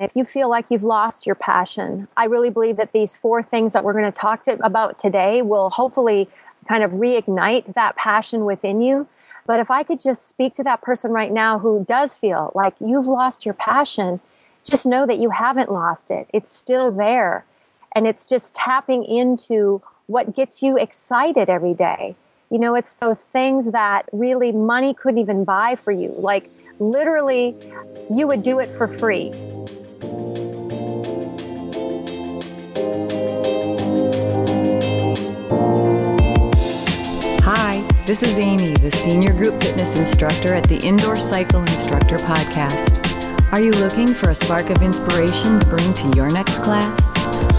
If you feel like you've lost your passion, I really believe that these four things that we're going to talk to, about today will hopefully kind of reignite that passion within you. But if I could just speak to that person right now who does feel like you've lost your passion, just know that you haven't lost it. It's still there. And it's just tapping into what gets you excited every day. You know, it's those things that really money couldn't even buy for you. Like literally, you would do it for free. This is Amy, the Senior Group Fitness Instructor at the Indoor Cycle Instructor Podcast. Are you looking for a spark of inspiration to bring to your next class?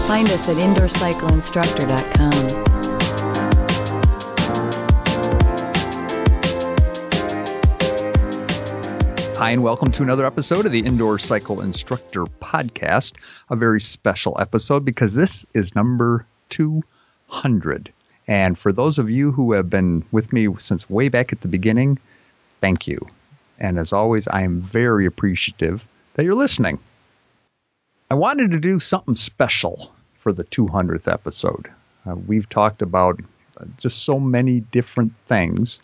Find us at indoorcycleinstructor.com. Hi, and welcome to another episode of the Indoor Cycle Instructor Podcast. A very special episode because this is number 200. And for those of you who have been with me since way back at the beginning, thank you. And as always, I am very appreciative that you're listening. I wanted to do something special for the 200th episode. Uh, we've talked about just so many different things.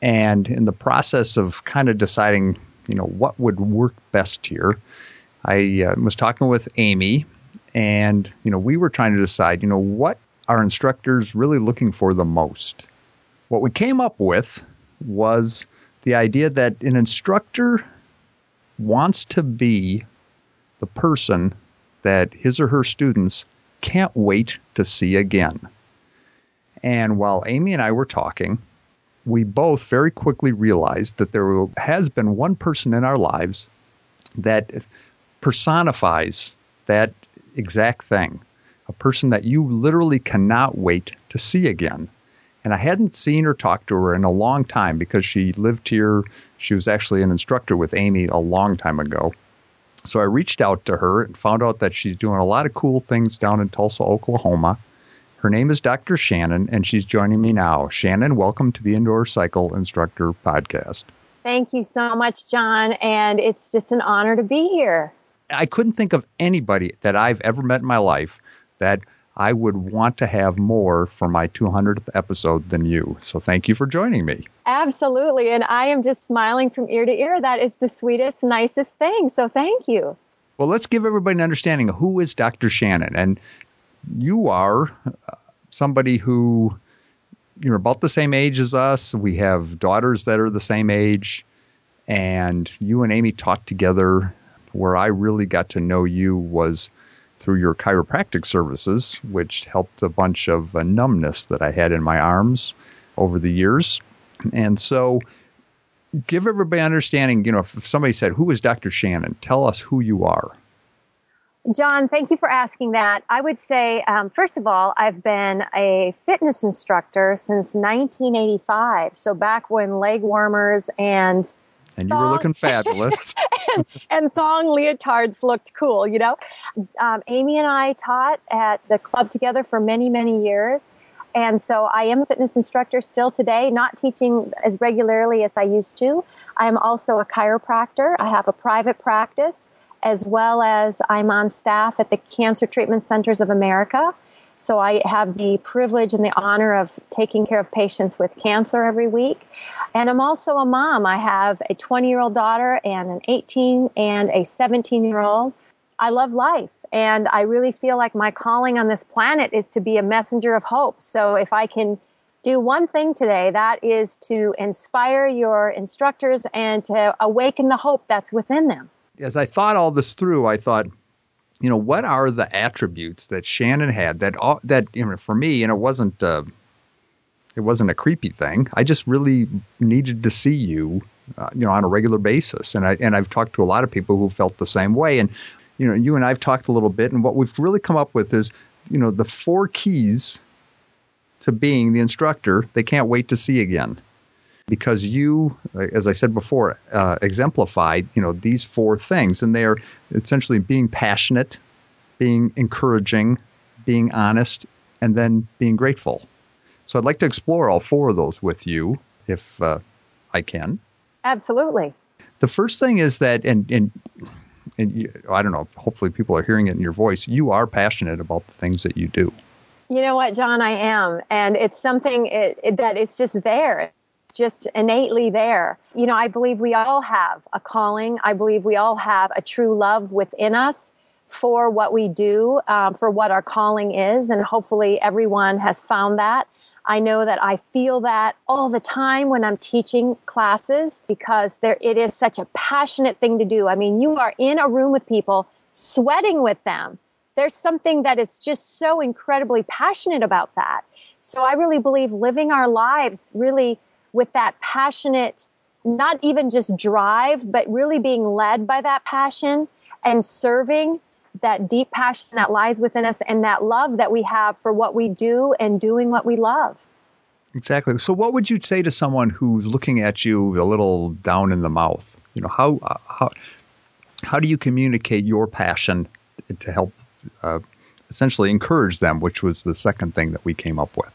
And in the process of kind of deciding, you know, what would work best here, I uh, was talking with Amy, and, you know, we were trying to decide, you know, what are instructors really looking for the most? What we came up with was the idea that an instructor wants to be the person that his or her students can't wait to see again. And while Amy and I were talking, we both very quickly realized that there has been one person in our lives that personifies that exact thing. A person that you literally cannot wait to see again. And I hadn't seen or talked to her in a long time because she lived here. She was actually an instructor with Amy a long time ago. So I reached out to her and found out that she's doing a lot of cool things down in Tulsa, Oklahoma. Her name is Dr. Shannon, and she's joining me now. Shannon, welcome to the Indoor Cycle Instructor Podcast. Thank you so much, John. And it's just an honor to be here. I couldn't think of anybody that I've ever met in my life that I would want to have more for my 200th episode than you. So thank you for joining me. Absolutely. And I am just smiling from ear to ear. That is the sweetest, nicest thing. So thank you. Well, let's give everybody an understanding of who is Dr. Shannon. And you are uh, somebody who you're about the same age as us. We have daughters that are the same age. And you and Amy taught together. Where I really got to know you was through your chiropractic services, which helped a bunch of uh, numbness that I had in my arms over the years. And so, give everybody understanding, you know, if somebody said, Who is Dr. Shannon? Tell us who you are. John, thank you for asking that. I would say, um, first of all, I've been a fitness instructor since 1985. So, back when leg warmers and and you were looking fabulous. and, and, thong leotards looked cool, you know. Um, Amy and I taught at the club together for many, many years. And so I am a fitness instructor still today, not teaching as regularly as I used to. I'm also a chiropractor. I have a private practice as well as I'm on staff at the Cancer Treatment Centers of America. So I have the privilege and the honor of taking care of patients with cancer every week. And I'm also a mom. I have a 20 year old daughter and an 18 and a 17 year old. I love life. And I really feel like my calling on this planet is to be a messenger of hope. So if I can do one thing today, that is to inspire your instructors and to awaken the hope that's within them. As I thought all this through, I thought, you know, what are the attributes that Shannon had that all, that you know for me, and it wasn't uh, it wasn't a creepy thing. I just really needed to see you, uh, you know, on a regular basis, and I and I've talked to a lot of people who felt the same way, and you know, you and I've talked a little bit, and what we've really come up with is, you know, the four keys to being the instructor they can't wait to see again because you, as I said before, uh, exemplified you know these four things, and they are essentially being passionate, being encouraging, being honest, and then being grateful. So I'd like to explore all four of those with you, if uh, I can. Absolutely. The first thing is that, and, and and you, I don't know, hopefully people are hearing it in your voice. You are passionate about the things that you do. You know what, John, I am. And it's something it, it, that it's just there. Just innately there. You know, I believe we all have a calling. I believe we all have a true love within us for what we do, um, for what our calling is. And hopefully everyone has found that. I know that I feel that all the time when I'm teaching classes because there, it is such a passionate thing to do. I mean, you are in a room with people, sweating with them. There's something that is just so incredibly passionate about that. So I really believe living our lives really with that passionate, not even just drive, but really being led by that passion and serving that deep passion that lies within us and that love that we have for what we do and doing what we love. Exactly. So, what would you say to someone who's looking at you a little down in the mouth? You know, how how how do you communicate your passion to help uh, essentially encourage them, which was the second thing that we came up with?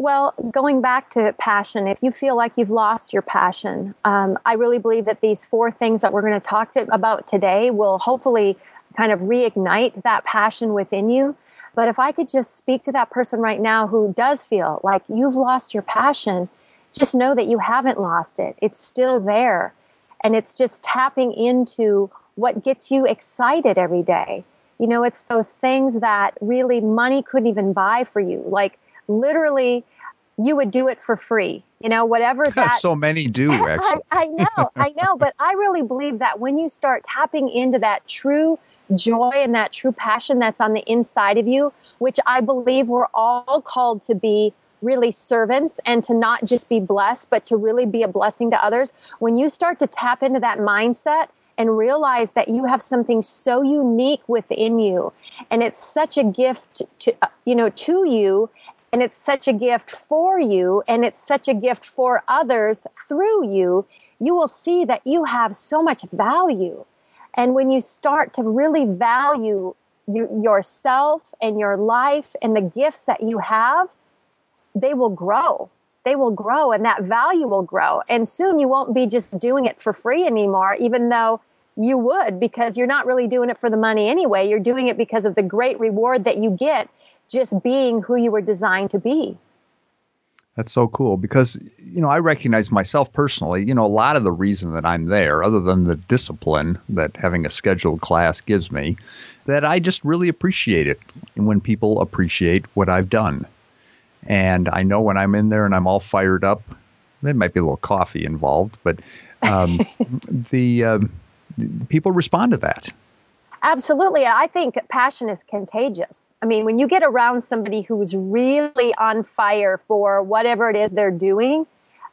Well, going back to passion, if you feel like you've lost your passion, um, I really believe that these four things that we're going to talk about today will hopefully kind of reignite that passion within you. But if I could just speak to that person right now who does feel like you've lost your passion, just know that you haven't lost it. It's still there. And it's just tapping into what gets you excited every day. You know, it's those things that really money couldn't even buy for you. Like literally, you would do it for free. You know, whatever that. so many do, actually. I, I know, I know. But I really believe that when you start tapping into that true joy and that true passion that's on the inside of you, which I believe we're all called to be really servants and to not just be blessed, but to really be a blessing to others. When you start to tap into that mindset and realize that you have something so unique within you and it's such a gift to, uh, you know, to you and it's such a gift for you and it's such a gift for others through you, you will see that you have so much value. And when you start to really value you, yourself and your life and the gifts that you have, they will grow. They will grow and that value will grow. And soon you won't be just doing it for free anymore, even though you would, because you're not really doing it for the money anyway. You're doing it because of the great reward that you get just being who you were designed to be. That's so cool because, you know, I recognize myself personally, you know, a lot of the reason that I'm there, other than the discipline that having a scheduled class gives me, that I just really appreciate it when people appreciate what I've done. And I know when I'm in there and I'm all fired up, there might be a little coffee involved, but um, the uh, people respond to that. Absolutely. I think passion is contagious. I mean, when you get around somebody who's really on fire for whatever it is they're doing,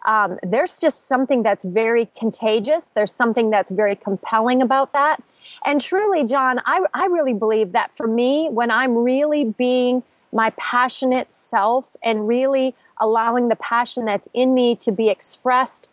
um, there's just something that's very contagious. There's something that's very compelling about that. And truly, John, I, I really believe that for me, when I'm really being my passionate self and really allowing the passion that's in me to be expressed,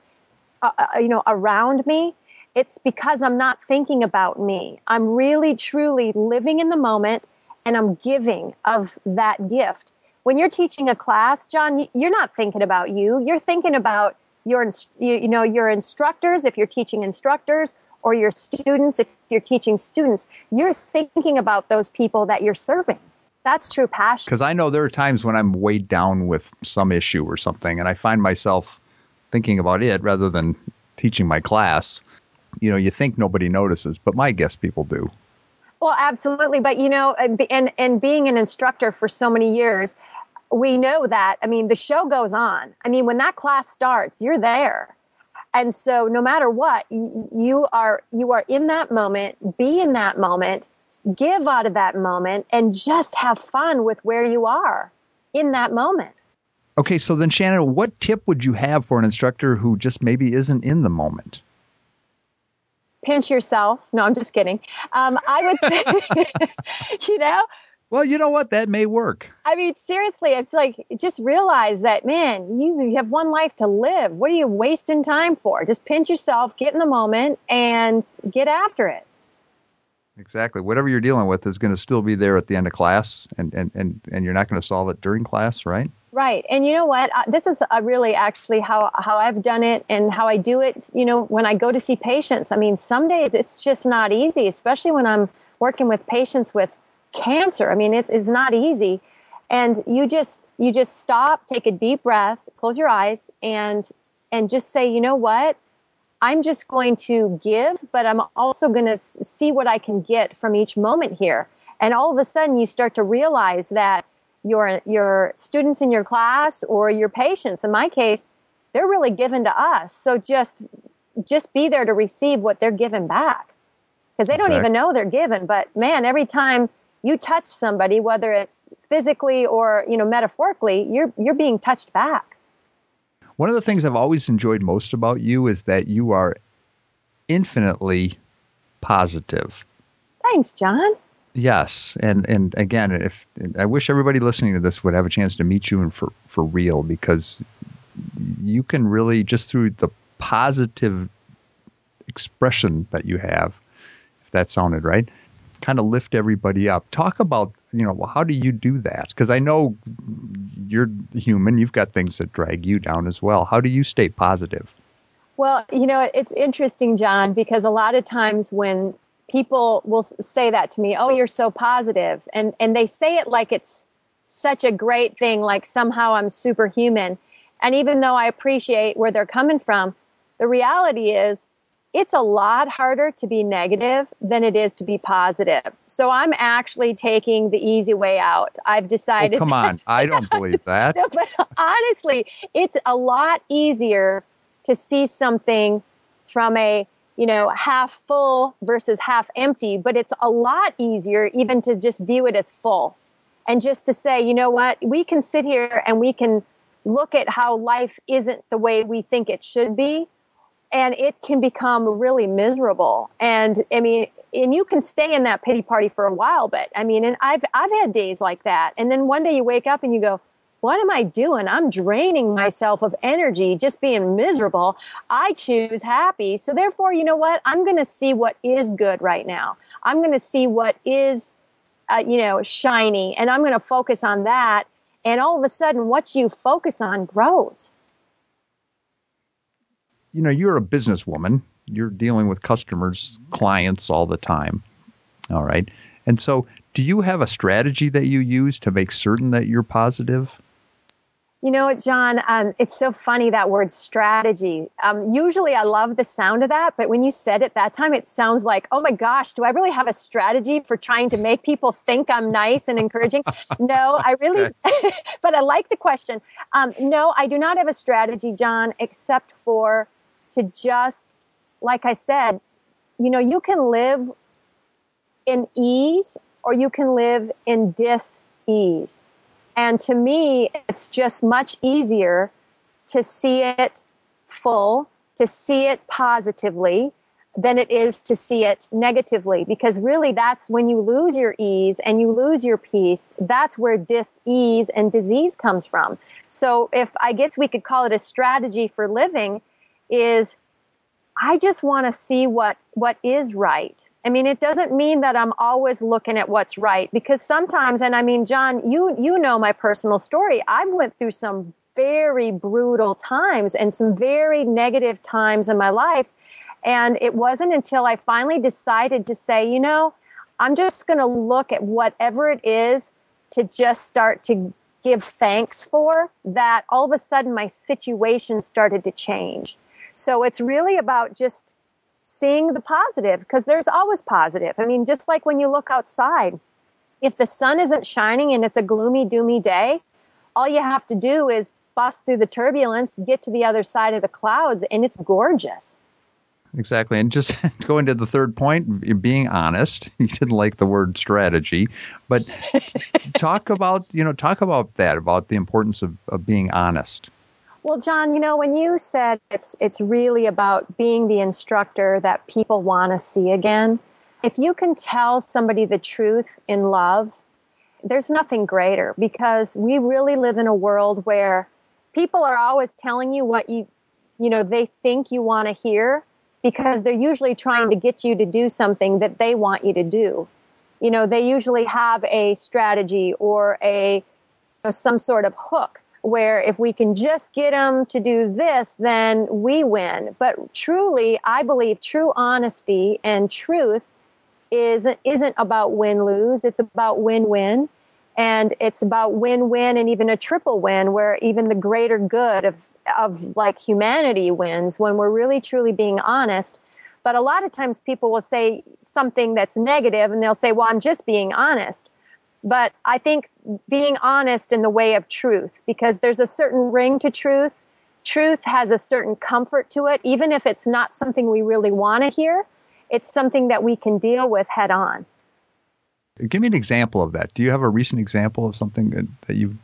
uh, uh you know, around me, it's because I'm not thinking about me. I'm really, truly living in the moment and I'm giving of that gift. When you're teaching a class, John, you're not thinking about you. You're thinking about your, you know, your instructors, if you're teaching instructors, or your students, if you're teaching students. You're thinking about those people that you're serving. That's true passion. Because I know there are times when I'm weighed down with some issue or something, and I find myself thinking about it rather than teaching my class you know, you think nobody notices, but my guess people do. Well, absolutely. But, you know, uh, and, and being an instructor for so many years, we know that, I mean, the show goes on. I mean, when that class starts, you're there. And so no matter what, you are, you are in that moment, be in that moment, give out of that moment and just have fun with where you are in that moment. Okay. So then Shannon, what tip would you have for an instructor who just maybe isn't in the moment? Pinch yourself. No, I'm just kidding. Um, I would say, you know, well, you know what? That may work. I mean, seriously, it's like just realize that, man, you, you have one life to live. What are you wasting time for? Just pinch yourself, get in the moment, and get after it. Exactly. Whatever you're dealing with is going to still be there at the end of class, and, and, and, and you're not going to solve it during class, right? Right. And you know what? Uh, this is uh, really actually how, how I've done it and how I do it. You know, when I go to see patients, I mean, some days it's just not easy, especially when I'm working with patients with cancer. I mean, it is not easy. And you just, you just stop, take a deep breath, close your eyes and, and just say, you know what? I'm just going to give, but I'm also going to see what I can get from each moment here. And all of a sudden you start to realize that your, your students in your class or your patients, in my case, they're really given to us. So just, just be there to receive what they're given back. Because they don't even know they're given. But man, every time you touch somebody, whether it's physically or, you know, metaphorically, you're, you're being touched back. One of the things I've always enjoyed most about you is that you are infinitely positive. Thanks, John. Yes, and and again, if I wish everybody listening to this would have a chance to meet you and for for real because you can really just through the positive expression that you have, if that sounded right, kind of lift everybody up. Talk about you know well, how do you do that? Because I know you're human. You've got things that drag you down as well. How do you stay positive? Well, you know, it's interesting, John, because a lot of times when people will say that to me, "Oh, you're so positive," and and they say it like it's such a great thing, like somehow I'm superhuman. And even though I appreciate where they're coming from, the reality is it's a lot harder to be negative than it is to be positive. So I'm actually taking the easy way out. I've oh, decided. Oh, come on. I don't believe that. no, but honestly, it's a lot easier to see something from a, you know, half full versus half empty, but it's a lot easier even to just view it as full and just to say, you know what, we can sit here and we can look at how life isn't the way we think it should be and it can become really miserable. And I mean, and you can stay in that pity party for a while, but I mean, and I've, I've had days like that. And then one day you wake up and you go, what am I doing? I'm draining myself of energy, just being miserable. I choose happy. So therefore, you know what? I'm going to see what is good right now. I'm going to see what is, uh, you know, shiny and I'm going to focus on that. And all of a sudden, what you focus on grows you know, you're a businesswoman. You're dealing with customers, clients all the time. All right. And so, do you have a strategy that you use to make certain that you're positive? You know what, John? Um, it's so funny that word strategy. Um, usually I love the sound of that, but when you said it that time, it sounds like, oh my gosh, do I really have a strategy for trying to make people think I'm nice and encouraging? no, I really, but I like the question. Um, no, I do not have a strategy, John, except for to just, like I said, you know, you can live in ease or you can live in dis ease. And to me, it's just much easier to see it full, to see it positively than it is to see it negatively because really that's when you lose your ease and you lose your peace that's where dis-ease and disease comes from so if i guess we could call it a strategy for living is I just want to see what, what is right. I mean, it doesn't mean that I'm always looking at what's right because sometimes, and I mean, John, you, you know my personal story. I went through some very brutal times and some very negative times in my life. And it wasn't until I finally decided to say, you know, I'm just going to look at whatever it is to just start to give thanks for that all of a sudden my situation started to change. So it's really about just seeing the positive because there's always positive. I mean, just like when you look outside, if the sun isn't shining and it's a gloomy, doomy day, all you have to do is bust through the turbulence, get to the other side of the clouds, and it's gorgeous. Exactly. And just going to the third point, being honest. You didn't like the word strategy, but talk about, you know, talk about that, about the importance of, of being honest. Well, John, you know, when you said it's it's really about being the instructor that people want to see again, if you can tell somebody the truth in love, there's nothing greater because we really live in a world where people are always telling you what you you know they think you want to hear because they're usually trying to get you to do something that they want you to do. You know, they usually have a strategy or a you know, some sort of hook where if we can just get them to do this, then we win. But truly, I believe true honesty and truth is isn't about win lose. It's about win win. And it's about win win and even a triple win where even the greater good of, of like humanity wins when we're really truly being honest. But a lot of times people will say something that's negative and they'll say, well, I'm just being honest. But I think being honest in the way of truth, because there's a certain ring to truth. Truth has a certain comfort to it, even if it's not something we really want to hear. It's something that we can deal with head on. Give me an example of that. Do you have a recent example of something that, that you've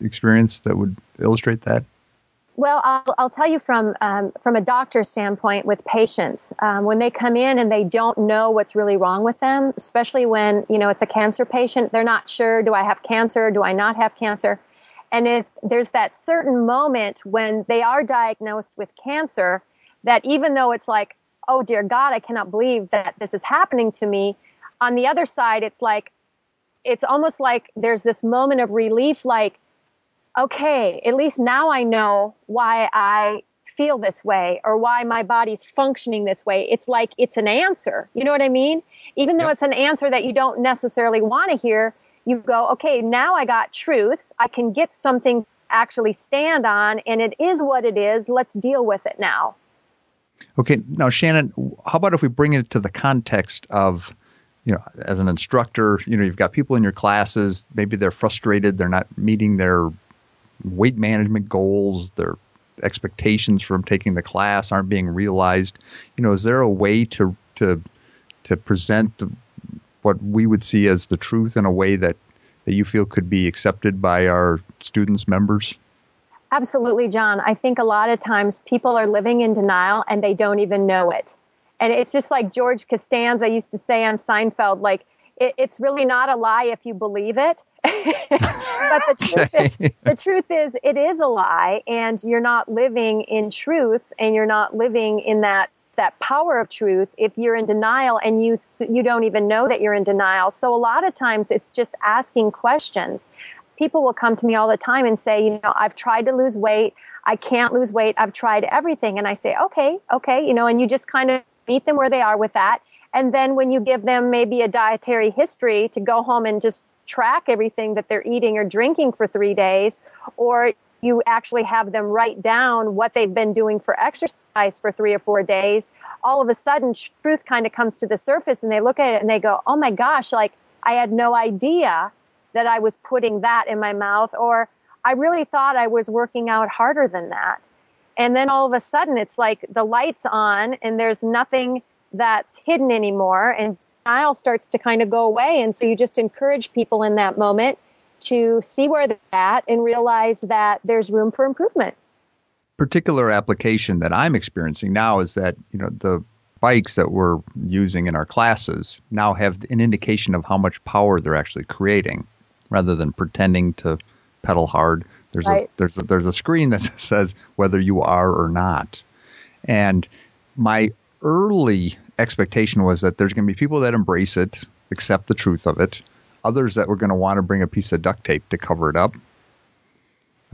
experienced that would illustrate that? Well, I'll, I'll tell you from um, from a doctor's standpoint with patients um, when they come in and they don't know what's really wrong with them, especially when you know it's a cancer patient. They're not sure: do I have cancer? Do I not have cancer? And if there's that certain moment when they are diagnosed with cancer, that even though it's like, oh dear God, I cannot believe that this is happening to me. On the other side, it's like, it's almost like there's this moment of relief, like okay, at least now I know why I feel this way or why my body's functioning this way. It's like it's an answer. You know what I mean? Even though yep. it's an answer that you don't necessarily want to hear, you go, okay, now I got truth. I can get something actually stand on and it is what it is. Let's deal with it now. Okay. Now, Shannon, how about if we bring it to the context of, you know, as an instructor, you know, you've got people in your classes, maybe they're frustrated, they're not meeting their weight management goals, their expectations from taking the class aren't being realized. You know, is there a way to to to present the, what we would see as the truth in a way that that you feel could be accepted by our students members? Absolutely, John. I think a lot of times people are living in denial and they don't even know it. And it's just like George Costanza used to say on Seinfeld, like, it, it's really not a lie if you believe it. But the truth is, the truth is, it is a lie, and you're not living in truth, and you're not living in that that power of truth if you're in denial and you th- you don't even know that you're in denial. So a lot of times it's just asking questions. People will come to me all the time and say, you know, I've tried to lose weight, I can't lose weight, I've tried everything, and I say, okay, okay, you know, and you just kind of meet them where they are with that. And then when you give them maybe a dietary history to go home and just track everything that they're eating or drinking for three days, or you actually have them write down what they've been doing for exercise for three or four days, all of a sudden truth kind of comes to the surface and they look at it and they go, oh my gosh, like I had no idea that I was putting that in my mouth, or I really thought I was working out harder than that. And then all of a sudden it's like the lights on and there's nothing that's hidden anymore and denial starts to kind of go away. And so you just encourage people in that moment to see where they're at and realize that there's room for improvement. Particular application that I'm experiencing now is that, you know, the bikes that we're using in our classes now have an indication of how much power they're actually creating rather than pretending to pedal hard. There's right. a there's a, there's a screen that says whether you are or not. And my early expectation was that there's going to be people that embrace it, accept the truth of it, others that were going to want to bring a piece of duct tape to cover it up.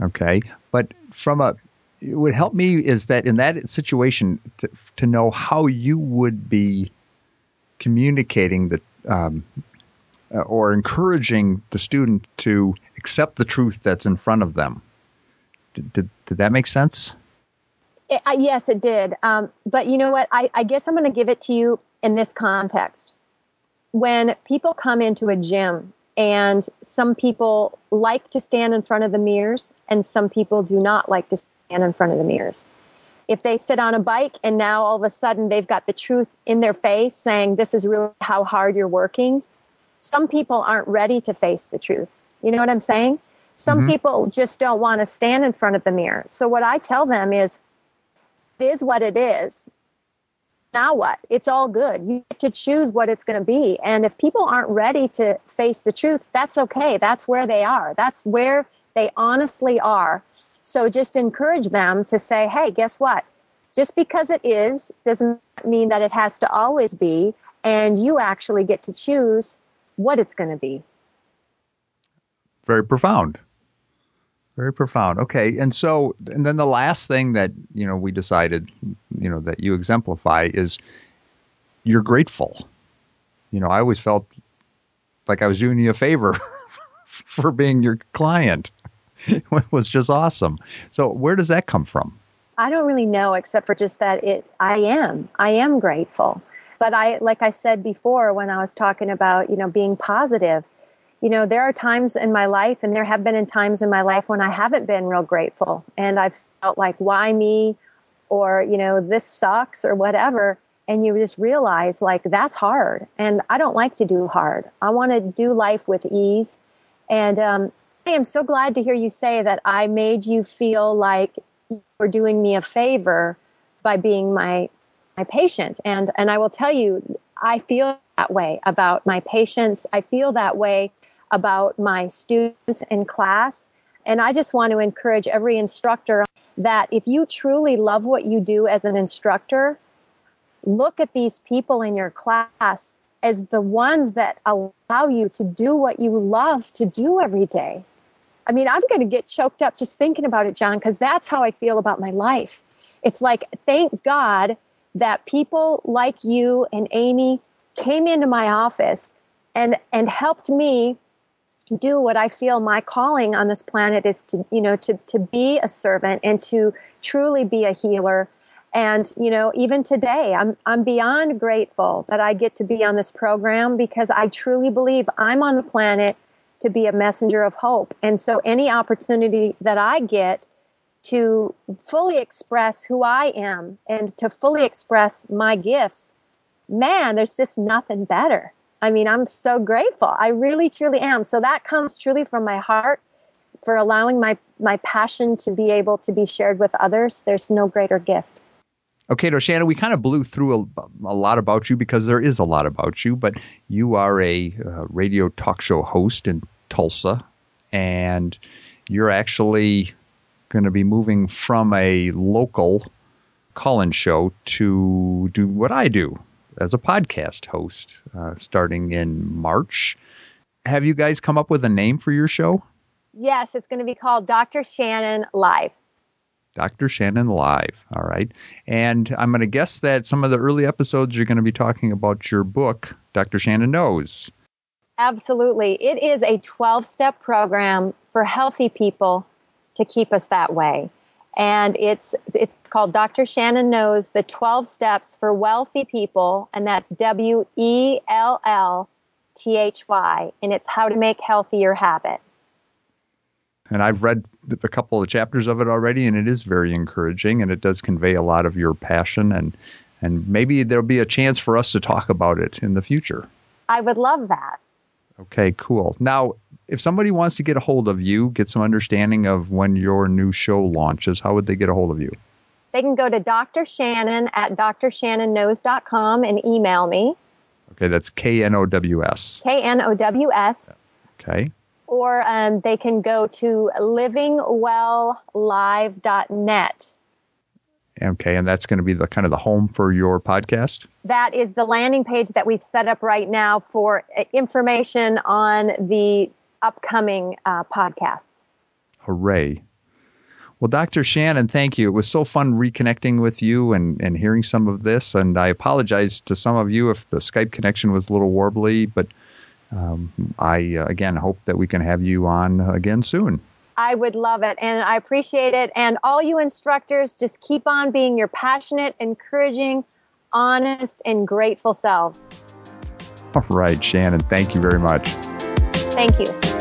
Okay, but from a it would help me is that in that situation to, to know how you would be communicating the um, uh, or encouraging the student to accept the truth that's in front of them. Did, did, did that make sense? It, uh, yes, it did. Um, but you know what? I, I guess I'm going to give it to you in this context. When people come into a gym, and some people like to stand in front of the mirrors, and some people do not like to stand in front of the mirrors. If they sit on a bike and now all of a sudden they've got the truth in their face saying, This is really how hard you're working, some people aren't ready to face the truth. You know what I'm saying? Some mm-hmm. people just don't want to stand in front of the mirror. So what I tell them is, it is what it is. Now what? It's all good. You get to choose what it's going to be. And if people aren't ready to face the truth, that's okay. That's where they are. That's where they honestly are. So just encourage them to say, hey, guess what? Just because it is doesn't mean that it has to always be. And you actually get to choose what it's going to be. Very profound. Very profound. Okay. And so, and then the last thing that, you know, we decided, you know, that you exemplify is you're grateful. You know, I always felt like I was doing you a favor for being your client. it was just awesome. So, where does that come from? I don't really know, except for just that it. I am. I am grateful. But I, like I said before, when I was talking about you know being positive, you know there are times in my life, and there have been in times in my life when I haven't been real grateful, and I've felt like why me, or you know this sucks or whatever. And you just realize like that's hard, and I don't like to do hard. I want to do life with ease, and um, I am so glad to hear you say that I made you feel like you were doing me a favor by being my my patient. And and I will tell you, I feel that way about my patients. I feel that way about my students in class. And I just want to encourage every instructor that if you truly love what you do as an instructor, look at these people in your class as the ones that allow you to do what you love to do every day. I mean, I'm going to get choked up just thinking about it, John, because that's how I feel about my life. It's like, thank God that people like you and Amy came into my office and, and helped me do what I feel my calling on this planet is to, you know, to, to be a servant and to truly be a healer. And, you know, even today, I'm, I'm beyond grateful that I get to be on this program because I truly believe I'm on the planet to be a messenger of hope. And so any opportunity that I get to fully express who I am and to fully express my gifts, man, there's just nothing better. I mean, I'm so grateful. I really, truly am. So that comes truly from my heart for allowing my, my passion to be able to be shared with others. There's no greater gift. Okay, so Shannon, we kind of blew through a, a, lot about you because there is a lot about you, but you are a uh, radio talk show host in Tulsa, and you're actually going to be moving from a local call-in show to do what I do as a podcast host, uh, starting in March. Have you guys come up with a name for your show? Yes, it's going to be called Dr. Shannon Live. Dr. Shannon Live. All right. And I'm going to guess that some of the early episodes you're going to be talking about your book, Dr. Shannon Knows. Absolutely. It is a 12 step program for healthy people to keep us that way. And it's, it's called Dr. Shannon Knows the 12 Steps for Wellthy People, and that's W E L L T H Y, and it's how to make healthier habit. And I've read a couple of chapters of it already, and it is very encouraging, and it does convey a lot of your passion, and and maybe there'll be a chance for us to talk about it in the future. I would love that. Okay, cool. Now, if somebody wants to get a hold of you, get some understanding of when your new show launches, how would they get a hold of you? They can go to Dr. Shannon at drshannonknows.com and email me. Okay, that's K N O W S. K N O W S. Okay. Or um, they can go to livingwelllive.net. Okay, and that's going to be the kind of the home for your podcast? That is the landing page that we've set up right now for uh, information on the upcoming uh, podcasts. Hooray. Well, Dr. Shannon, thank you. It was so fun reconnecting with you and, and hearing some of this. And I apologize to some of you if the Skype connection was a little warbly, but um, I, uh, again, hope that we can have you on again soon. I would love it and I appreciate it. And all you instructors, just keep on being your passionate, encouraging, honest, and grateful selves. All right, Shannon, thank you very much. Thank you.